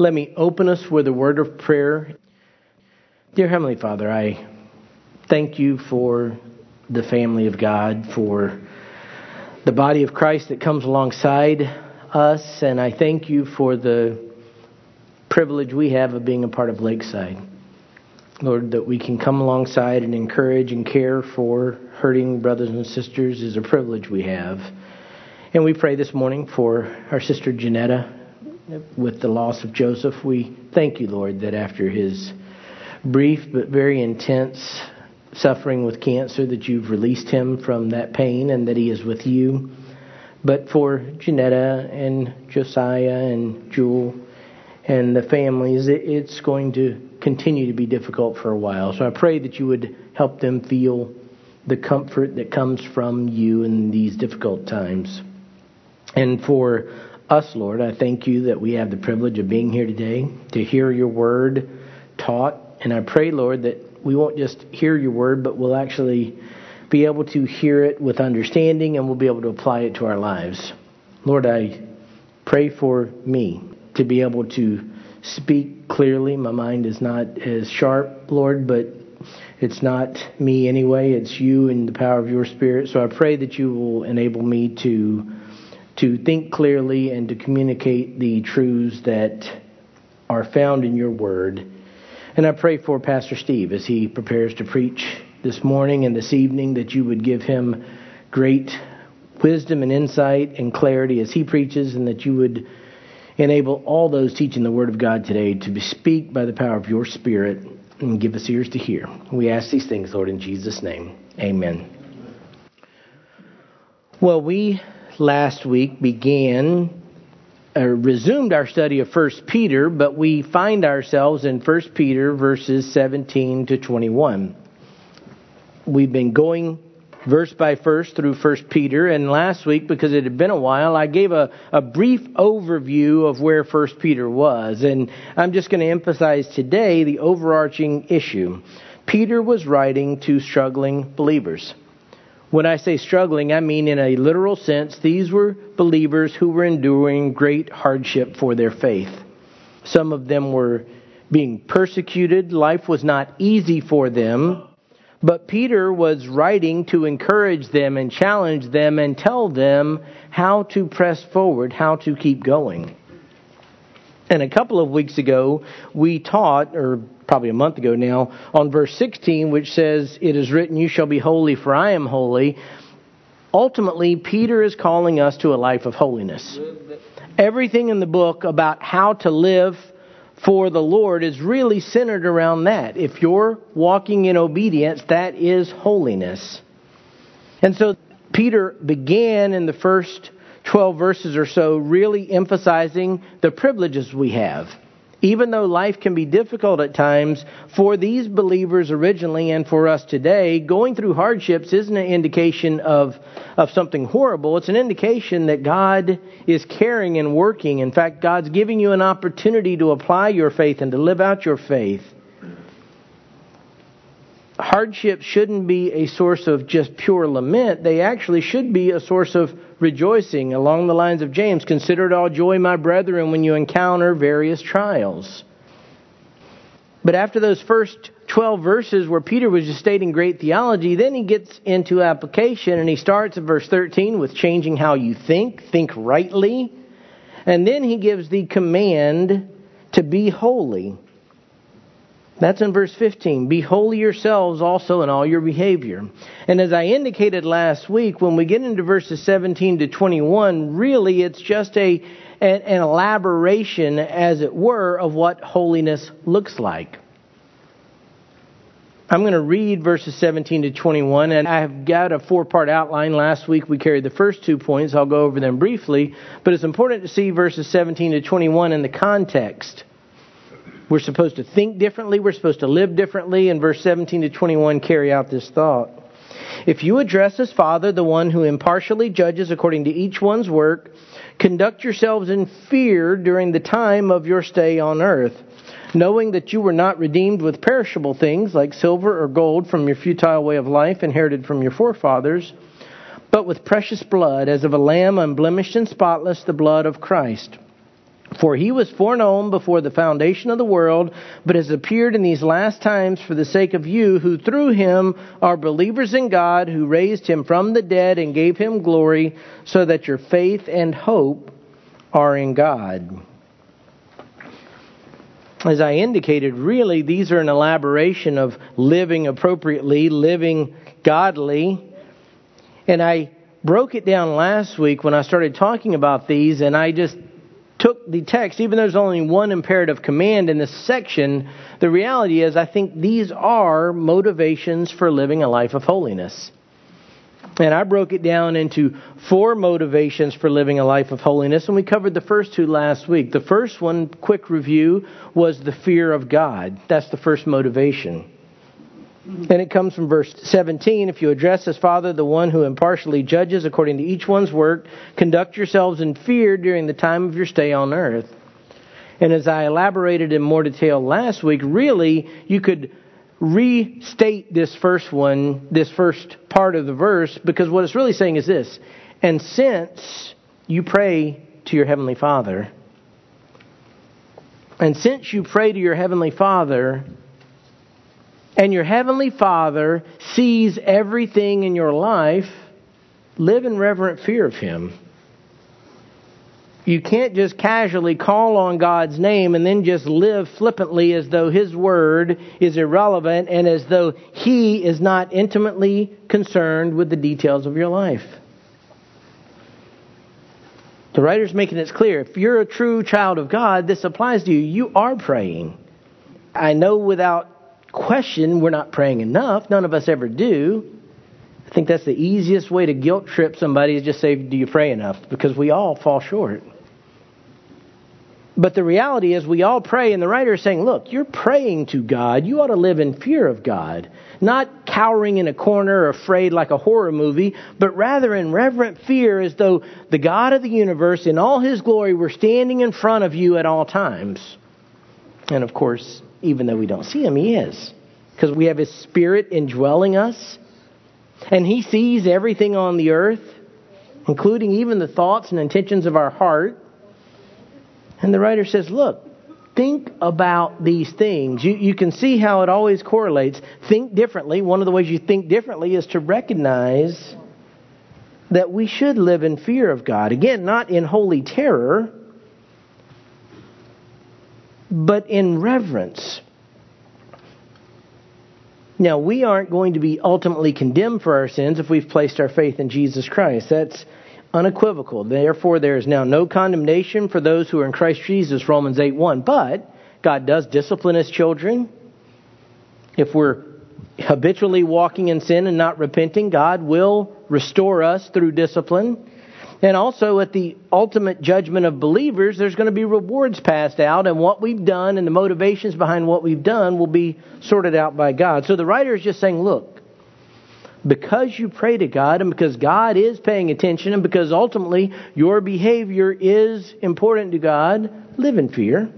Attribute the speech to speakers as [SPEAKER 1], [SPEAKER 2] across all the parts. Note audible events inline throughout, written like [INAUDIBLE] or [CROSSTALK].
[SPEAKER 1] Let me open us with a word of prayer. Dear Heavenly Father, I thank you for the family of God, for the body of Christ that comes alongside us, and I thank you for the privilege we have of being a part of Lakeside. Lord, that we can come alongside and encourage and care for hurting brothers and sisters is a privilege we have. And we pray this morning for our sister Janetta with the loss of Joseph. We thank you, Lord, that after his brief but very intense suffering with cancer, that you've released him from that pain and that he is with you. But for Janetta and Josiah and Jewel and the families, it's going to continue to be difficult for a while. So I pray that you would help them feel the comfort that comes from you in these difficult times. And for us, Lord. I thank you that we have the privilege of being here today to hear your word taught. And I pray, Lord, that we won't just hear your word, but we'll actually be able to hear it with understanding and we'll be able to apply it to our lives. Lord, I pray for me to be able to speak clearly. My mind is not as sharp, Lord, but it's not me anyway. It's you and the power of your Spirit. So I pray that you will enable me to to think clearly and to communicate the truths that are found in your word. And I pray for Pastor Steve as he prepares to preach this morning and this evening that you would give him great wisdom and insight and clarity as he preaches and that you would enable all those teaching the word of God today to speak by the power of your spirit and give us ears to hear. We ask these things, Lord, in Jesus' name. Amen. Well, we last week began uh, resumed our study of 1 Peter, but we find ourselves in 1 Peter verses 17 to 21. We've been going verse by verse through 1 Peter, and last week, because it had been a while, I gave a, a brief overview of where 1 Peter was, and I'm just going to emphasize today the overarching issue. Peter was writing to struggling believers. When I say struggling, I mean in a literal sense, these were believers who were enduring great hardship for their faith. Some of them were being persecuted. Life was not easy for them. But Peter was writing to encourage them and challenge them and tell them how to press forward, how to keep going. And a couple of weeks ago, we taught, or probably a month ago now, on verse 16, which says, It is written, You shall be holy, for I am holy. Ultimately, Peter is calling us to a life of holiness. Everything in the book about how to live for the Lord is really centered around that. If you're walking in obedience, that is holiness. And so Peter began in the first 12 verses or so really emphasizing the privileges we have even though life can be difficult at times, for these believers originally and for us today, going through hardships isn't an indication of, of something horrible. It's an indication that God is caring and working. In fact, God's giving you an opportunity to apply your faith and to live out your faith. Hardships shouldn't be a source of just pure lament. They actually should be a source of rejoicing along the lines of James. Consider it all joy, my brethren, when you encounter various trials. But after those first 12 verses where Peter was just stating great theology, then he gets into application and he starts at verse 13 with changing how you think, think rightly. And then he gives the command to be holy. That's in verse 15. Be holy yourselves also in all your behavior. And as I indicated last week, when we get into verses 17 to 21, really it's just a an, an elaboration, as it were, of what holiness looks like. I'm going to read verses 17 to 21, and I have got a four part outline. Last week we carried the first two points. I'll go over them briefly, but it's important to see verses 17 to 21 in the context. We're supposed to think differently. We're supposed to live differently. In verse 17 to 21, carry out this thought. If you address as Father the one who impartially judges according to each one's work, conduct yourselves in fear during the time of your stay on earth, knowing that you were not redeemed with perishable things like silver or gold from your futile way of life inherited from your forefathers, but with precious blood, as of a lamb unblemished and spotless, the blood of Christ. For he was foreknown before the foundation of the world, but has appeared in these last times for the sake of you, who through him are believers in God, who raised him from the dead and gave him glory, so that your faith and hope are in God. As I indicated, really, these are an elaboration of living appropriately, living godly. And I broke it down last week when I started talking about these, and I just took the text, even though there's only one imperative command in this section, the reality is I think these are motivations for living a life of holiness. And I broke it down into four motivations for living a life of holiness, and we covered the first two last week. The first one, quick review, was the fear of God. That's the first motivation. Mm-hmm. And it comes from verse 17. If you address as Father the one who impartially judges according to each one's work, conduct yourselves in fear during the time of your stay on earth. And as I elaborated in more detail last week, really, you could restate this first one, this first part of the verse, because what it's really saying is this. And since you pray to your Heavenly Father, and since you pray to your Heavenly Father, and your Heavenly Father sees everything in your life, live in reverent fear of Him. You can't just casually call on God's name and then just live flippantly as though His Word is irrelevant and as though He is not intimately concerned with the details of your life. The writer's making it clear if you're a true child of God, this applies to you. You are praying. I know without question, we're not praying enough. None of us ever do. I think that's the easiest way to guilt trip somebody is just say, Do you pray enough? Because we all fall short. But the reality is, we all pray, and the writer is saying, Look, you're praying to God. You ought to live in fear of God. Not cowering in a corner, afraid like a horror movie, but rather in reverent fear as though the God of the universe, in all his glory, were standing in front of you at all times. And of course, even though we don't see him, he is. Because we have his spirit indwelling us. And he sees everything on the earth, including even the thoughts and intentions of our heart. And the writer says, look, think about these things. You, you can see how it always correlates. Think differently. One of the ways you think differently is to recognize that we should live in fear of God. Again, not in holy terror, but in reverence. Now, we aren't going to be ultimately condemned for our sins if we've placed our faith in Jesus Christ. That's unequivocal. Therefore, there is now no condemnation for those who are in Christ Jesus, Romans 8 1. But God does discipline his children. If we're habitually walking in sin and not repenting, God will restore us through discipline. And also at the ultimate judgment of believers, there's going to be rewards passed out, and what we've done and the motivations behind what we've done will be sorted out by God. So the writer is just saying, look, because you pray to God and because God is paying attention and because ultimately your behavior is important to God, live in fear.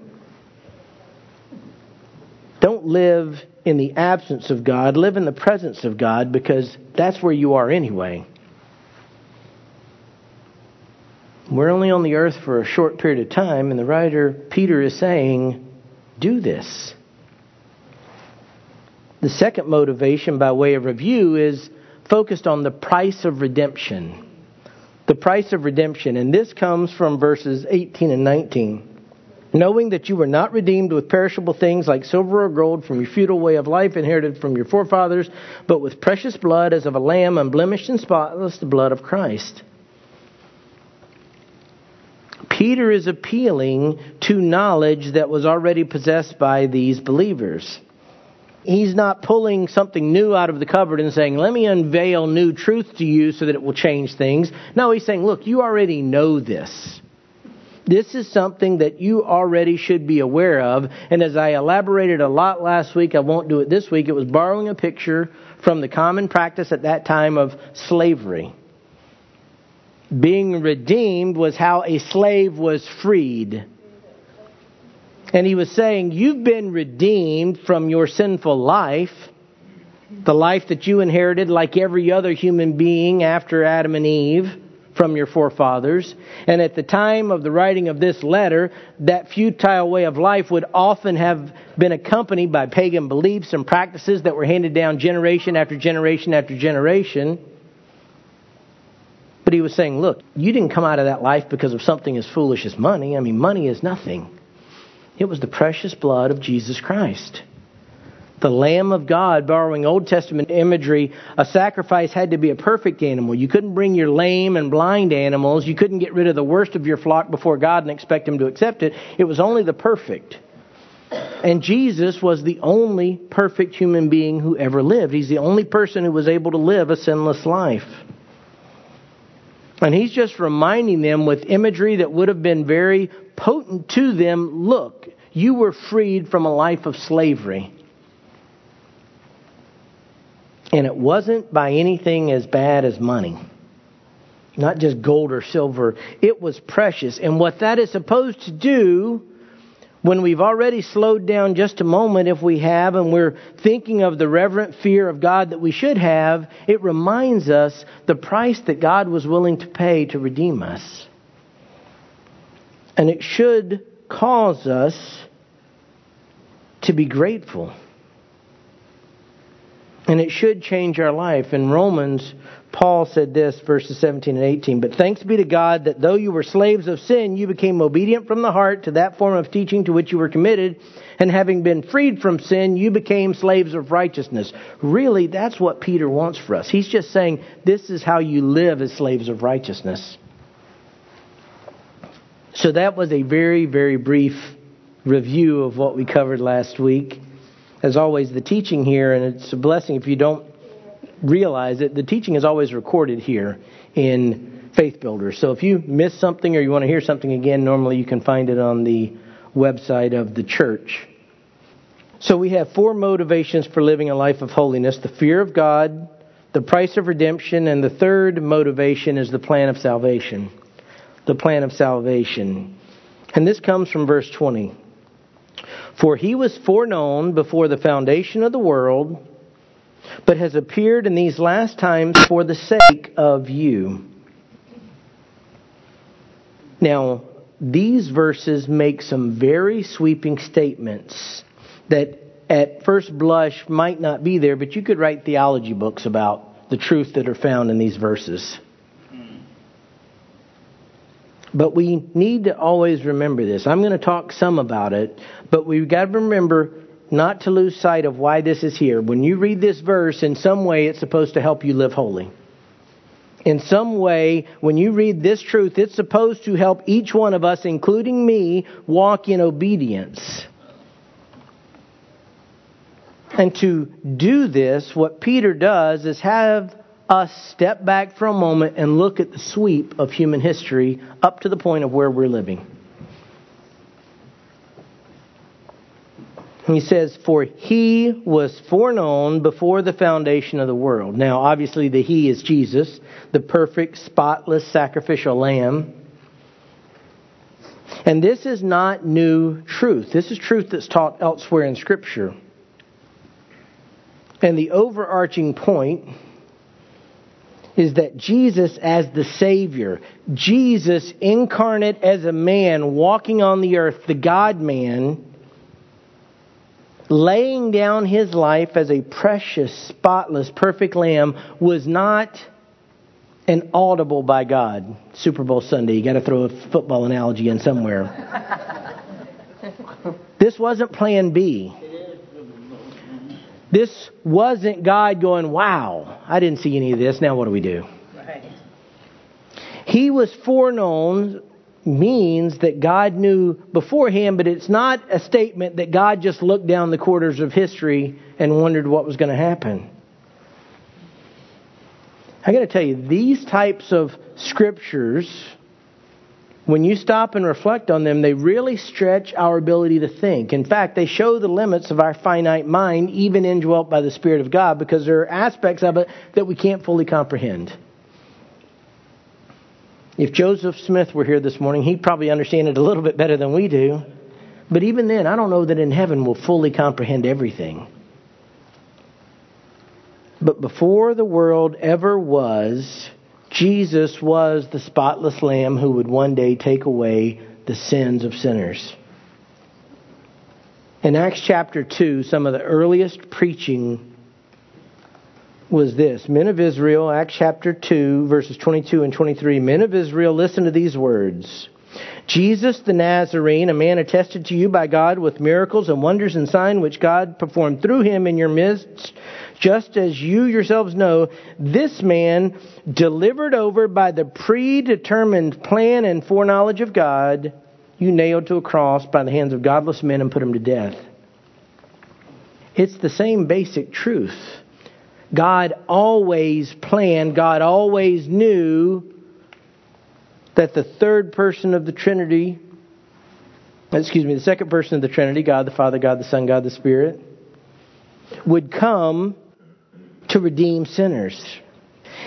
[SPEAKER 1] Don't live in the absence of God, live in the presence of God because that's where you are anyway. We're only on the earth for a short period of time, and the writer, Peter, is saying, do this. The second motivation, by way of review, is focused on the price of redemption. The price of redemption. And this comes from verses 18 and 19. Knowing that you were not redeemed with perishable things like silver or gold from your futile way of life inherited from your forefathers, but with precious blood as of a lamb unblemished and spotless, the blood of Christ. Peter is appealing to knowledge that was already possessed by these believers. He's not pulling something new out of the cupboard and saying, let me unveil new truth to you so that it will change things. No, he's saying, look, you already know this. This is something that you already should be aware of. And as I elaborated a lot last week, I won't do it this week. It was borrowing a picture from the common practice at that time of slavery being redeemed was how a slave was freed. And he was saying, You've been redeemed from your sinful life, the life that you inherited like every other human being after Adam and Eve from your forefathers. And at the time of the writing of this letter, that futile way of life would often have been accompanied by pagan beliefs and practices that were handed down generation after generation after generation. But he was saying, look, you didn't come out of that life because of something as foolish as money. I mean, money is nothing. It was the precious blood of Jesus Christ. The Lamb of God, borrowing Old Testament imagery, a sacrifice had to be a perfect animal. You couldn't bring your lame and blind animals. You couldn't get rid of the worst of your flock before God and expect Him to accept it. It was only the perfect. And Jesus was the only perfect human being who ever lived. He's the only person who was able to live a sinless life. And he's just reminding them with imagery that would have been very potent to them look, you were freed from a life of slavery. And it wasn't by anything as bad as money. Not just gold or silver. It was precious. And what that is supposed to do when we've already slowed down just a moment, if we have, and we're thinking of the reverent fear of God that we should have, it reminds us the price that God was willing to pay to redeem us. And it should cause us to be grateful. And it should change our life. In Romans, Paul said this, verses 17 and 18. But thanks be to God that though you were slaves of sin, you became obedient from the heart to that form of teaching to which you were committed. And having been freed from sin, you became slaves of righteousness. Really, that's what Peter wants for us. He's just saying, this is how you live as slaves of righteousness. So that was a very, very brief review of what we covered last week as always, the teaching here, and it's a blessing if you don't realize it, the teaching is always recorded here in Faith Builder. So if you miss something or you want to hear something again, normally you can find it on the website of the church. So we have four motivations for living a life of holiness the fear of God, the price of redemption, and the third motivation is the plan of salvation. The plan of salvation. And this comes from verse 20. For he was foreknown before the foundation of the world, but has appeared in these last times for the sake of you. Now, these verses make some very sweeping statements that at first blush might not be there, but you could write theology books about the truth that are found in these verses. But we need to always remember this. I'm going to talk some about it, but we've got to remember not to lose sight of why this is here. When you read this verse, in some way it's supposed to help you live holy. In some way, when you read this truth, it's supposed to help each one of us, including me, walk in obedience. And to do this, what Peter does is have us step back for a moment and look at the sweep of human history up to the point of where we're living. He says, For he was foreknown before the foundation of the world. Now, obviously, the he is Jesus, the perfect, spotless, sacrificial lamb. And this is not new truth. This is truth that's taught elsewhere in Scripture. And the overarching point is that Jesus as the Savior, Jesus incarnate as a man walking on the earth, the God man, laying down his life as a precious, spotless, perfect lamb, was not an audible by God. Super Bowl Sunday, you got to throw a football analogy in somewhere. [LAUGHS] this wasn't plan B. This wasn't God going, wow, I didn't see any of this. Now what do we do? Right. He was foreknown means that God knew beforehand, but it's not a statement that God just looked down the quarters of history and wondered what was going to happen. I got to tell you, these types of scriptures when you stop and reflect on them, they really stretch our ability to think. In fact, they show the limits of our finite mind, even indwelt by the Spirit of God, because there are aspects of it that we can't fully comprehend. If Joseph Smith were here this morning, he'd probably understand it a little bit better than we do. But even then, I don't know that in heaven we'll fully comprehend everything. But before the world ever was, Jesus was the spotless lamb who would one day take away the sins of sinners. In Acts chapter 2, some of the earliest preaching was this Men of Israel, Acts chapter 2, verses 22 and 23. Men of Israel, listen to these words. Jesus the Nazarene, a man attested to you by God with miracles and wonders and signs which God performed through him in your midst, just as you yourselves know, this man, delivered over by the predetermined plan and foreknowledge of God, you nailed to a cross by the hands of godless men and put him to death. It's the same basic truth. God always planned, God always knew that the third person of the Trinity, excuse me, the second person of the Trinity, God the Father, God the Son, God the Spirit, would come to redeem sinners.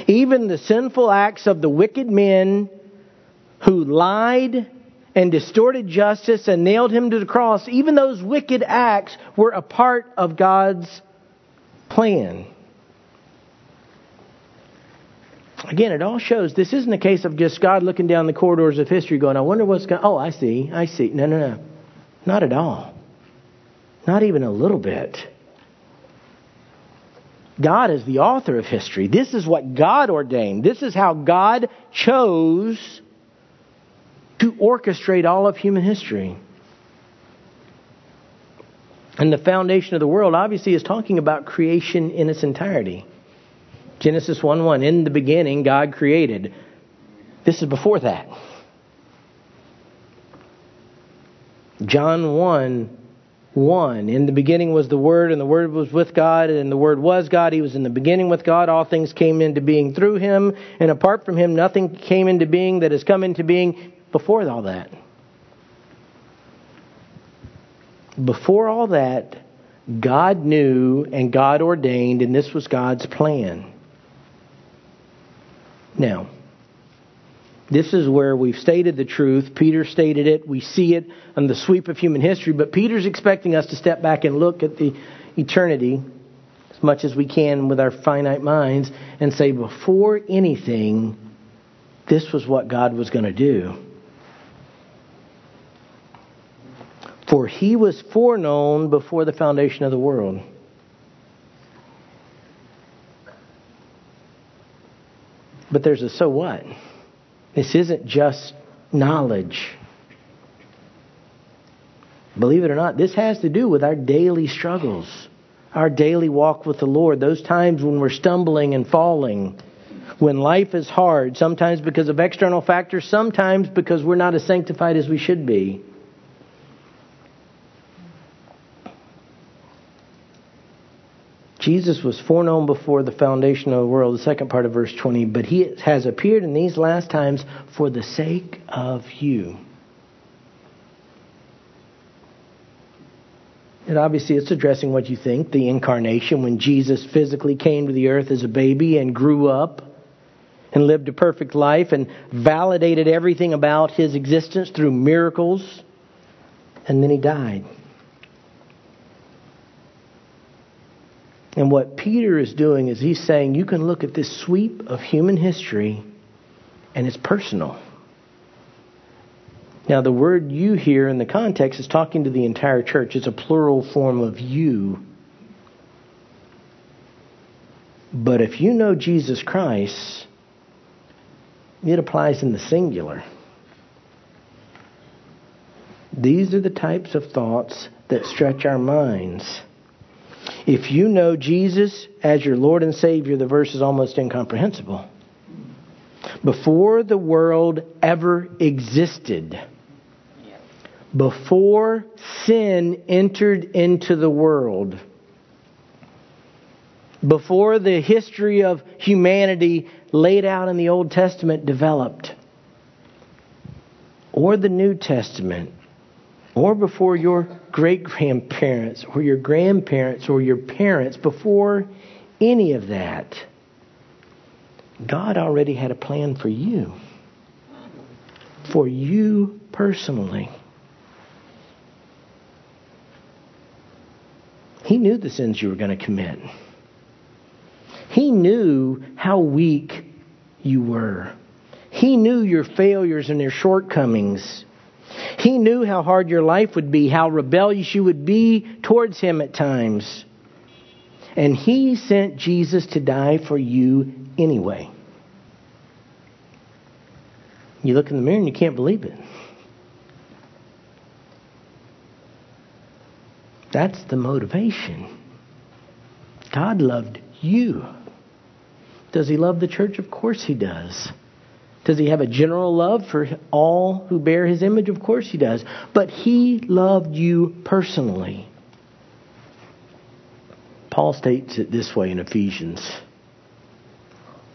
[SPEAKER 1] Even the sinful acts of the wicked men who lied and distorted justice and nailed him to the cross, even those wicked acts were a part of God's plan. Again, it all shows this isn't a case of just God looking down the corridors of history going, I wonder what's going Oh, I see, I see. No, no, no. Not at all. Not even a little bit. God is the author of history. This is what God ordained. This is how God chose to orchestrate all of human history. And the foundation of the world obviously is talking about creation in its entirety. Genesis 1 1. In the beginning, God created. This is before that. John 1 1. In the beginning was the Word, and the Word was with God, and the Word was God. He was in the beginning with God. All things came into being through Him, and apart from Him, nothing came into being that has come into being before all that. Before all that, God knew and God ordained, and this was God's plan. Now, this is where we've stated the truth. Peter stated it. We see it on the sweep of human history, but Peter's expecting us to step back and look at the eternity as much as we can with our finite minds and say, before anything, this was what God was going to do. For he was foreknown before the foundation of the world. But there's a so what. This isn't just knowledge. Believe it or not, this has to do with our daily struggles, our daily walk with the Lord, those times when we're stumbling and falling, when life is hard, sometimes because of external factors, sometimes because we're not as sanctified as we should be. Jesus was foreknown before the foundation of the world, the second part of verse 20, but he has appeared in these last times for the sake of you. And obviously, it's addressing what you think the incarnation, when Jesus physically came to the earth as a baby and grew up and lived a perfect life and validated everything about his existence through miracles, and then he died. And what Peter is doing is he's saying you can look at this sweep of human history and it's personal. Now, the word you here in the context is talking to the entire church. It's a plural form of you. But if you know Jesus Christ, it applies in the singular. These are the types of thoughts that stretch our minds. If you know Jesus as your Lord and Savior, the verse is almost incomprehensible. Before the world ever existed, before sin entered into the world, before the history of humanity laid out in the Old Testament developed, or the New Testament, or before your great grandparents or your grandparents or your parents, before any of that, God already had a plan for you. For you personally. He knew the sins you were going to commit. He knew how weak you were. He knew your failures and your shortcomings. He knew how hard your life would be, how rebellious you would be towards Him at times. And He sent Jesus to die for you anyway. You look in the mirror and you can't believe it. That's the motivation. God loved you. Does He love the church? Of course He does. Does He have a general love for all who bear His image? Of course He does. But He loved you personally. Paul states it this way in Ephesians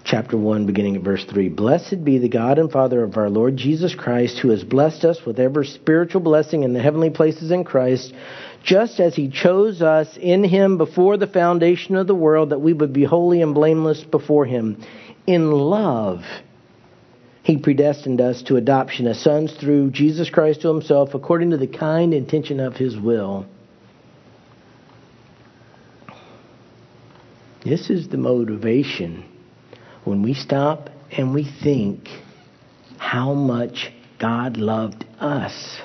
[SPEAKER 1] chapter 1, beginning at verse 3. Blessed be the God and Father of our Lord Jesus Christ, who has blessed us with every spiritual blessing in the heavenly places in Christ, just as he chose us in him before the foundation of the world, that we would be holy and blameless before him. In love, he predestined us to adoption as sons through Jesus Christ to himself, according to the kind intention of his will. This is the motivation when we stop and we think how much God loved us.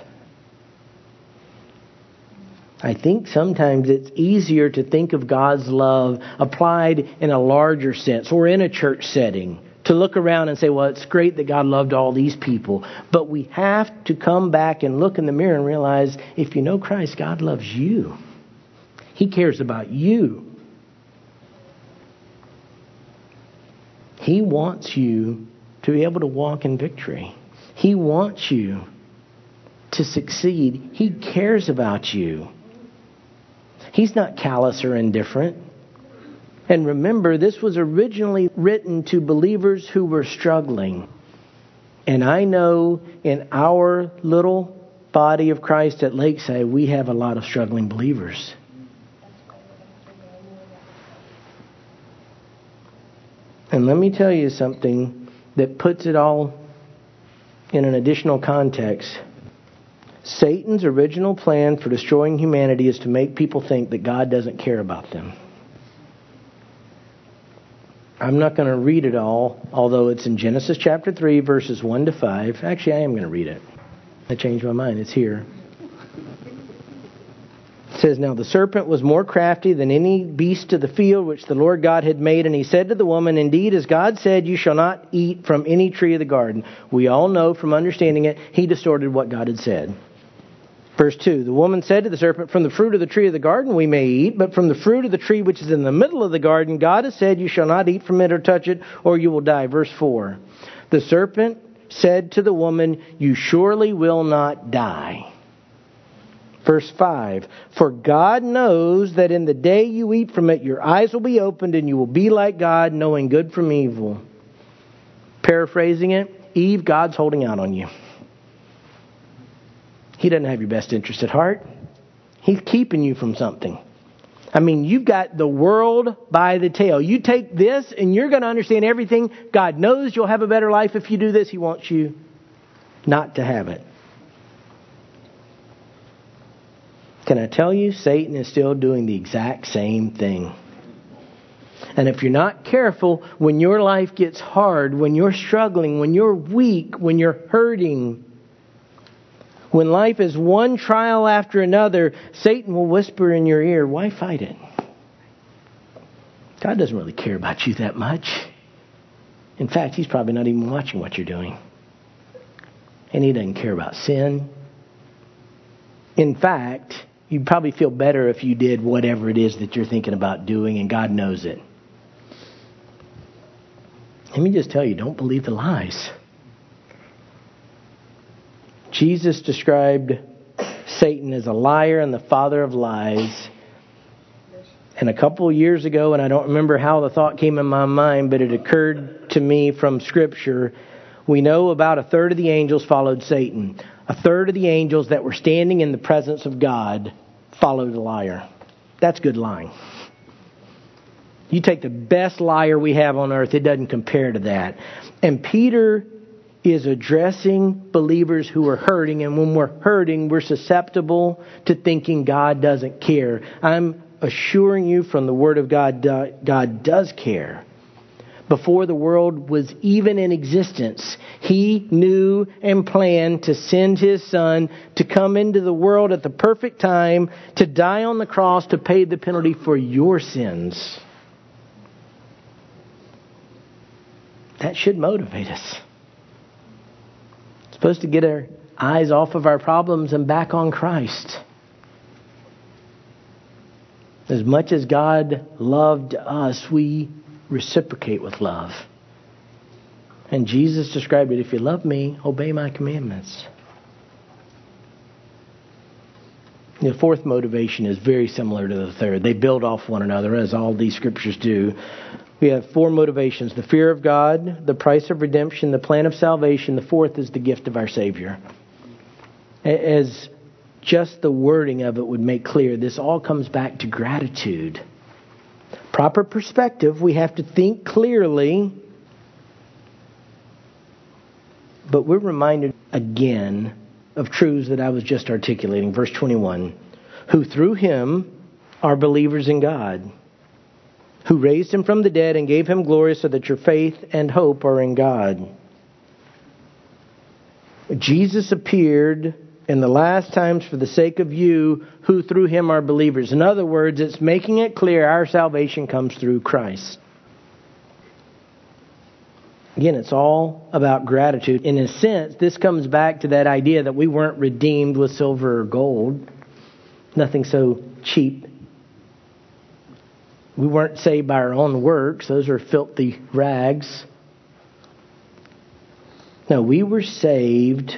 [SPEAKER 1] I think sometimes it's easier to think of God's love applied in a larger sense or in a church setting. To look around and say, well, it's great that God loved all these people. But we have to come back and look in the mirror and realize if you know Christ, God loves you. He cares about you. He wants you to be able to walk in victory. He wants you to succeed. He cares about you. He's not callous or indifferent. And remember, this was originally written to believers who were struggling. And I know in our little body of Christ at Lakeside, we have a lot of struggling believers. And let me tell you something that puts it all in an additional context. Satan's original plan for destroying humanity is to make people think that God doesn't care about them. I'm not going to read it all, although it's in Genesis chapter 3, verses 1 to 5. Actually, I am going to read it. I changed my mind. It's here It says, Now the serpent was more crafty than any beast of the field which the Lord God had made, and he said to the woman, Indeed, as God said, you shall not eat from any tree of the garden. We all know from understanding it, he distorted what God had said. Verse 2 The woman said to the serpent, From the fruit of the tree of the garden we may eat, but from the fruit of the tree which is in the middle of the garden, God has said, You shall not eat from it or touch it, or you will die. Verse 4 The serpent said to the woman, You surely will not die. Verse 5 For God knows that in the day you eat from it, your eyes will be opened and you will be like God, knowing good from evil. Paraphrasing it, Eve, God's holding out on you. He doesn't have your best interest at heart, He's keeping you from something. I mean, you've got the world by the tail. You take this and you're going to understand everything. God knows you'll have a better life if you do this. He wants you not to have it. Can I tell you, Satan is still doing the exact same thing. And if you're not careful, when your life gets hard, when you're struggling, when you're weak, when you're hurting, when life is one trial after another, Satan will whisper in your ear, Why fight it? God doesn't really care about you that much. In fact, He's probably not even watching what you're doing. And He doesn't care about sin. In fact, You'd probably feel better if you did whatever it is that you're thinking about doing, and God knows it. Let me just tell you don't believe the lies. Jesus described Satan as a liar and the father of lies. And a couple of years ago, and I don't remember how the thought came in my mind, but it occurred to me from Scripture. We know about a third of the angels followed Satan. A third of the angels that were standing in the presence of God followed the liar. That's good lying. You take the best liar we have on earth, it doesn't compare to that. And Peter is addressing believers who are hurting, and when we're hurting, we're susceptible to thinking God doesn't care. I'm assuring you from the Word of God, uh, God does care. before the world was even in existence, He knew and planned to send His Son to come into the world at the perfect time to die on the cross to pay the penalty for your sins. That should motivate us. Supposed to get our eyes off of our problems and back on Christ. As much as God loved us, we reciprocate with love. And Jesus described it if you love me, obey my commandments. The fourth motivation is very similar to the third. They build off one another, as all these scriptures do. We have four motivations the fear of God, the price of redemption, the plan of salvation. The fourth is the gift of our Savior. As just the wording of it would make clear, this all comes back to gratitude proper perspective. We have to think clearly. But we're reminded again of truths that I was just articulating. Verse 21 Who through him are believers in God, who raised him from the dead and gave him glory so that your faith and hope are in God. Jesus appeared in the last times for the sake of you who through him are believers. In other words, it's making it clear our salvation comes through Christ. Again, it's all about gratitude. In a sense, this comes back to that idea that we weren't redeemed with silver or gold, nothing so cheap. We weren't saved by our own works, those are filthy rags. No, we were saved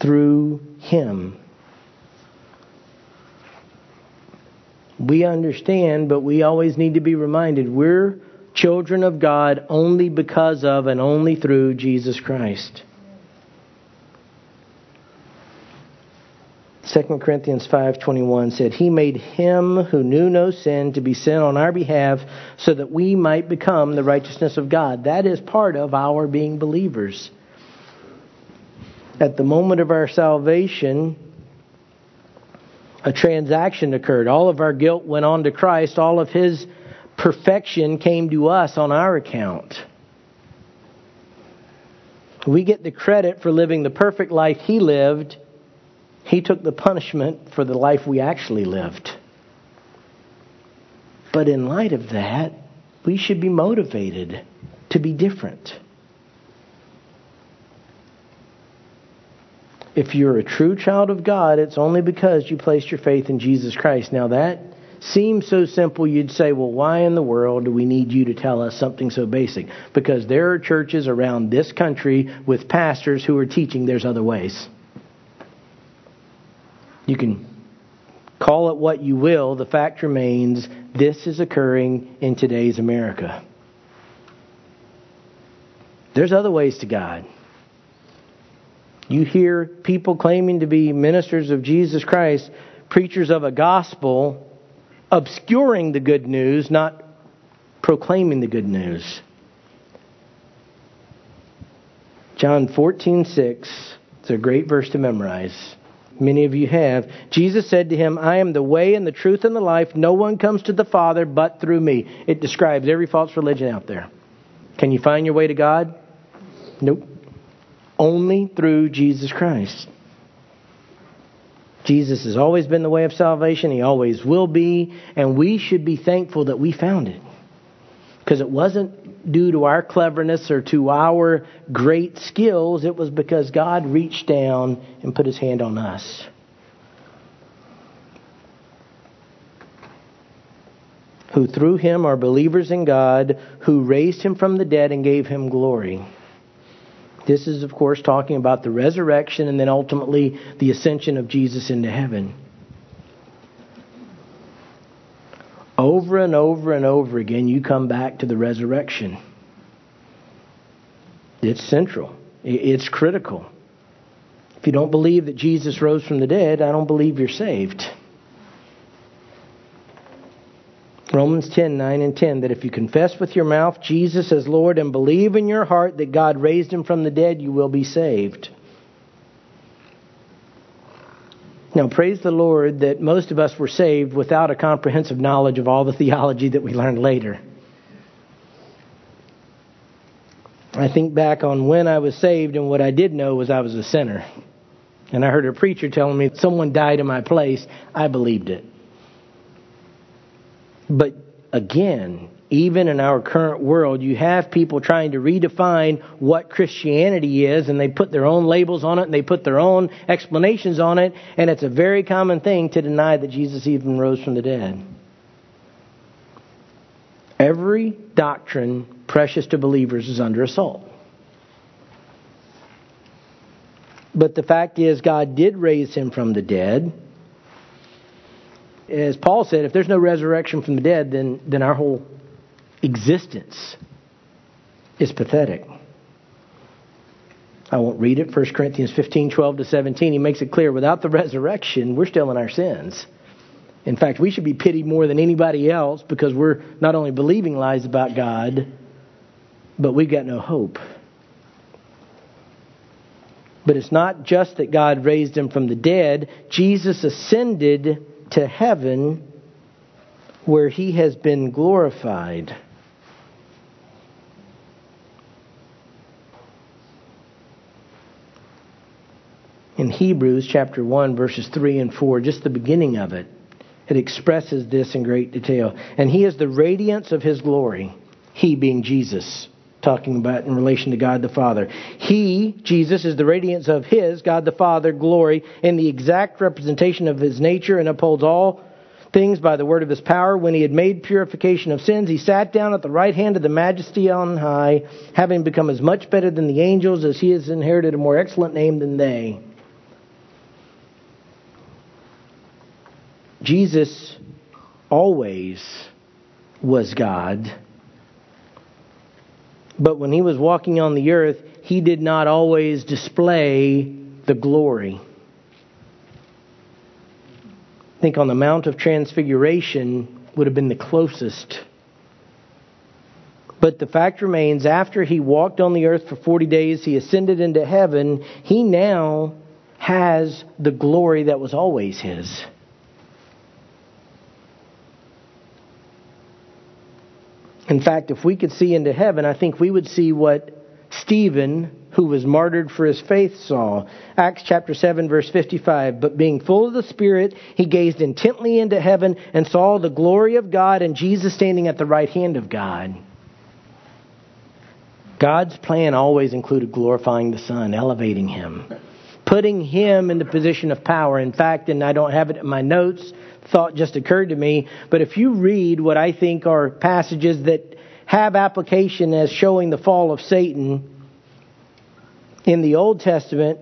[SPEAKER 1] through Him. We understand, but we always need to be reminded we're children of God only because of and only through Jesus Christ. 2 Corinthians 5:21 said, "He made him who knew no sin to be sin on our behalf so that we might become the righteousness of God." That is part of our being believers at the moment of our salvation, a transaction occurred. All of our guilt went on to Christ. All of His perfection came to us on our account. We get the credit for living the perfect life He lived. He took the punishment for the life we actually lived. But in light of that, we should be motivated to be different. If you're a true child of God, it's only because you placed your faith in Jesus Christ. Now, that seems so simple, you'd say, well, why in the world do we need you to tell us something so basic? Because there are churches around this country with pastors who are teaching there's other ways. You can call it what you will, the fact remains this is occurring in today's America. There's other ways to God. You hear people claiming to be ministers of Jesus Christ, preachers of a gospel, obscuring the good news, not proclaiming the good news. John 14:6. It's a great verse to memorize. Many of you have. Jesus said to him, I am the way and the truth and the life. No one comes to the Father but through me. It describes every false religion out there. Can you find your way to God? Nope only through Jesus Christ. Jesus has always been the way of salvation. He always will be. And we should be thankful that we found it. Because it wasn't due to our cleverness or to our great skills. It was because God reached down and put his hand on us. Who through him are believers in God, who raised him from the dead and gave him glory. This is, of course, talking about the resurrection and then ultimately the ascension of Jesus into heaven. Over and over and over again, you come back to the resurrection. It's central, it's critical. If you don't believe that Jesus rose from the dead, I don't believe you're saved. Romans 10, 9 and 10, that if you confess with your mouth Jesus as Lord and believe in your heart that God raised him from the dead, you will be saved. Now, praise the Lord that most of us were saved without a comprehensive knowledge of all the theology that we learned later. I think back on when I was saved, and what I did know was I was a sinner. And I heard a preacher telling me someone died in my place. I believed it. But again, even in our current world, you have people trying to redefine what Christianity is, and they put their own labels on it, and they put their own explanations on it, and it's a very common thing to deny that Jesus even rose from the dead. Every doctrine precious to believers is under assault. But the fact is, God did raise him from the dead. As Paul said, if there's no resurrection from the dead, then, then our whole existence is pathetic. I won't read it. 1 Corinthians 15, 12 to 17. He makes it clear without the resurrection, we're still in our sins. In fact, we should be pitied more than anybody else because we're not only believing lies about God, but we've got no hope. But it's not just that God raised him from the dead, Jesus ascended to heaven where he has been glorified. In Hebrews chapter 1, verses 3 and 4, just the beginning of it, it expresses this in great detail. And he is the radiance of his glory, he being Jesus talking about in relation to God the Father. He, Jesus, is the radiance of His, God the Father, glory, in the exact representation of His nature and upholds all things by the word of His power. When He had made purification of sins, He sat down at the right hand of the Majesty on high, having become as much better than the angels as He has inherited a more excellent name than they. Jesus always was God but when he was walking on the earth, he did not always display the glory. I think on the Mount of Transfiguration would have been the closest. But the fact remains, after he walked on the earth for 40 days, he ascended into heaven, he now has the glory that was always his. In fact, if we could see into heaven, I think we would see what Stephen, who was martyred for his faith, saw. Acts chapter 7, verse 55. But being full of the Spirit, he gazed intently into heaven and saw the glory of God and Jesus standing at the right hand of God. God's plan always included glorifying the Son, elevating him, putting him in the position of power. In fact, and I don't have it in my notes, thought just occurred to me. But if you read what I think are passages that have application as showing the fall of Satan in the Old Testament,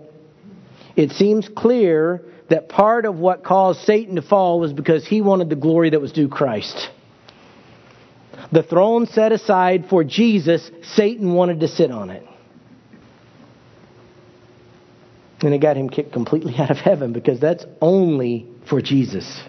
[SPEAKER 1] it seems clear that part of what caused Satan to fall was because he wanted the glory that was due Christ. The throne set aside for Jesus, Satan wanted to sit on it. And it got him kicked completely [LAUGHS] out of heaven because that's only for Jesus.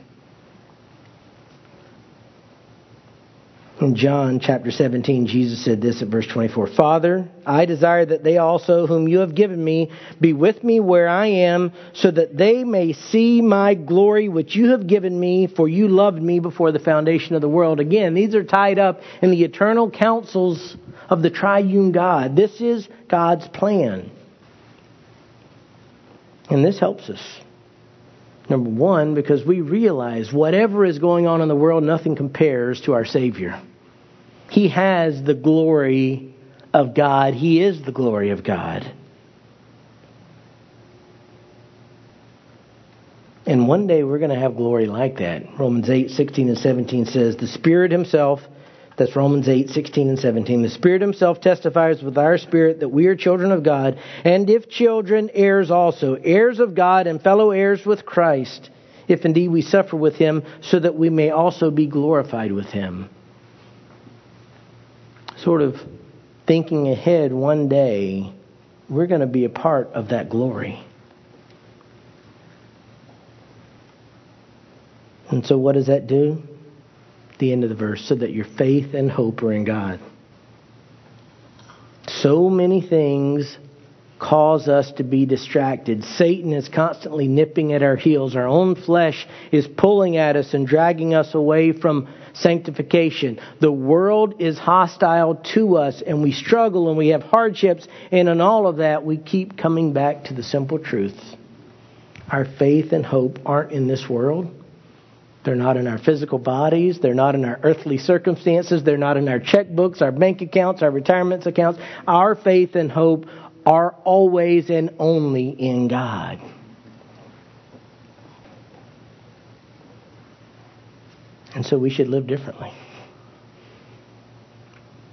[SPEAKER 1] In John chapter 17, Jesus said this at verse 24 Father, I desire that they also, whom you have given me, be with me where I am, so that they may see my glory which you have given me, for you loved me before the foundation of the world. Again, these are tied up in the eternal counsels of the triune God. This is God's plan. And this helps us. Number one, because we realize whatever is going on in the world, nothing compares to our Savior. He has the glory of God, He is the glory of God. And one day we're going to have glory like that. Romans 8, 16 and 17 says, The Spirit Himself, that's Romans 8, 16 and 17, the Spirit Himself testifies with our spirit that we are children of God, and if children, heirs also, heirs of God and fellow heirs with Christ, if indeed we suffer with Him, so that we may also be glorified with Him sort of thinking ahead one day, we're going to be a part of that glory. And so, what does that do? The end of the verse, so that your faith and hope are in God. So many things cause us to be distracted. Satan is constantly nipping at our heels. Our own flesh is pulling at us and dragging us away from sanctification. The world is hostile to us and we struggle and we have hardships, and in all of that, we keep coming back to the simple truth. Our faith and hope aren't in this world. They're not in our physical bodies. They're not in our earthly circumstances. They're not in our checkbooks, our bank accounts, our retirement accounts. Our faith and hope are always and only in God. And so we should live differently.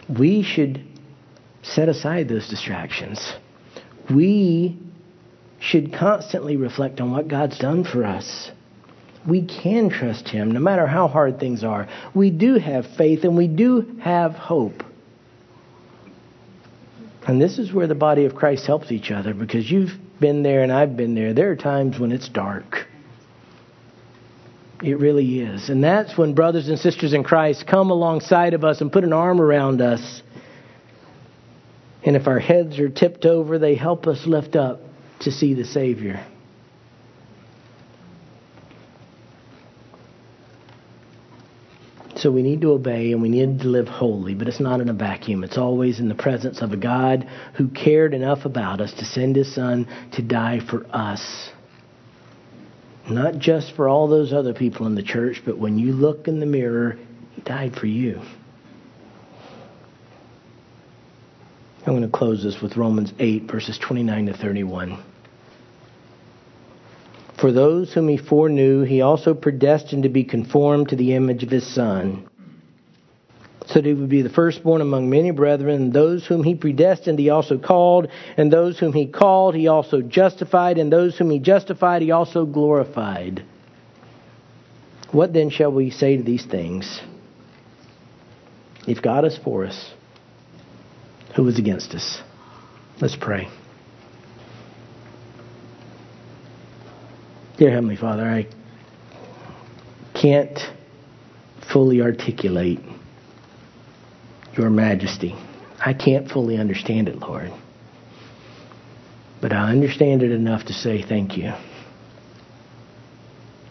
[SPEAKER 1] We should set aside those distractions. We should constantly reflect on what God's done for us we can trust Him no matter how hard things are. We do have faith and we do have hope. And this is where the body of Christ helps each other because you've been there and I've been there. There are times when it's dark. It really is. And that's when brothers and sisters in Christ come alongside of us and put an arm around us. And if our heads are tipped over, they help us lift up to see the Savior. So we need to obey and we need to live holy, but it's not in a vacuum. It's always in the presence of a God who cared enough about us to send his son to die for us. Not just for all those other people in the church, but when you look in the mirror, he died for you. I'm going to close this with Romans 8, verses 29 to 31. For those whom he foreknew, he also predestined to be conformed to the image of his Son, so that he would be the firstborn among many brethren. Those whom he predestined, he also called. And those whom he called, he also justified. And those whom he justified, he also glorified. What then shall we say to these things? If God is for us, who is against us? Let's pray. Dear Heavenly Father, I can't fully articulate your majesty. I can't fully understand it, Lord. But I understand it enough to say thank you.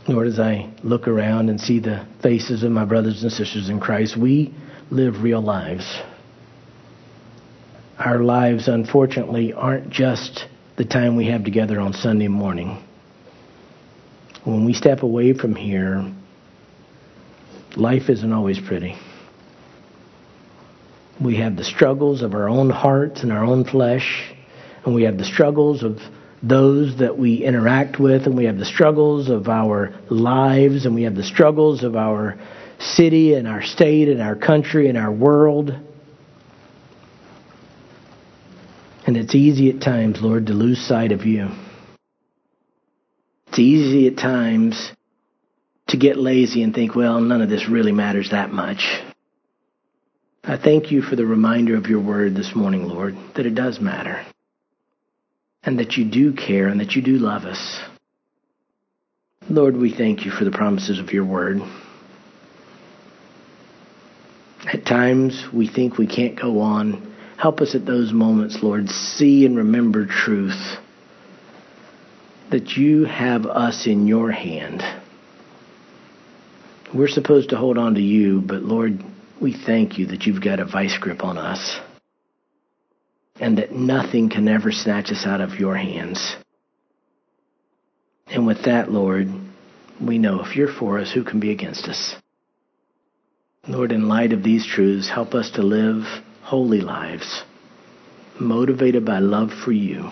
[SPEAKER 1] Lord, as I look around and see the faces of my brothers and sisters in Christ, we live real lives. Our lives, unfortunately, aren't just the time we have together on Sunday morning when we step away from here, life isn't always pretty. We have the struggles of our own hearts and our own flesh, and we have the struggles of those that we interact with, and we have the struggles of our lives, and we have the struggles of our city and our state and our country and our world. And it's easy at times, Lord, to lose sight of you. It's easy at times to get lazy and think, well, none of this really matters that much. I thank you for the reminder of your word this morning, Lord, that it does matter. And that you do care and that you do love us. Lord, we thank you for the promises of your word. At times we think we can't go on. Help us at those moments, Lord, see and remember truth that you have us in your hand. We're supposed to hold on to you, but Lord, we thank you that you've got a vice grip on us and that nothing can ever snatch us out of your hands. And with that, Lord, we know if you're for us, who can be against us? Lord, in light of these truths, help us to live holy lives, motivated by love for you.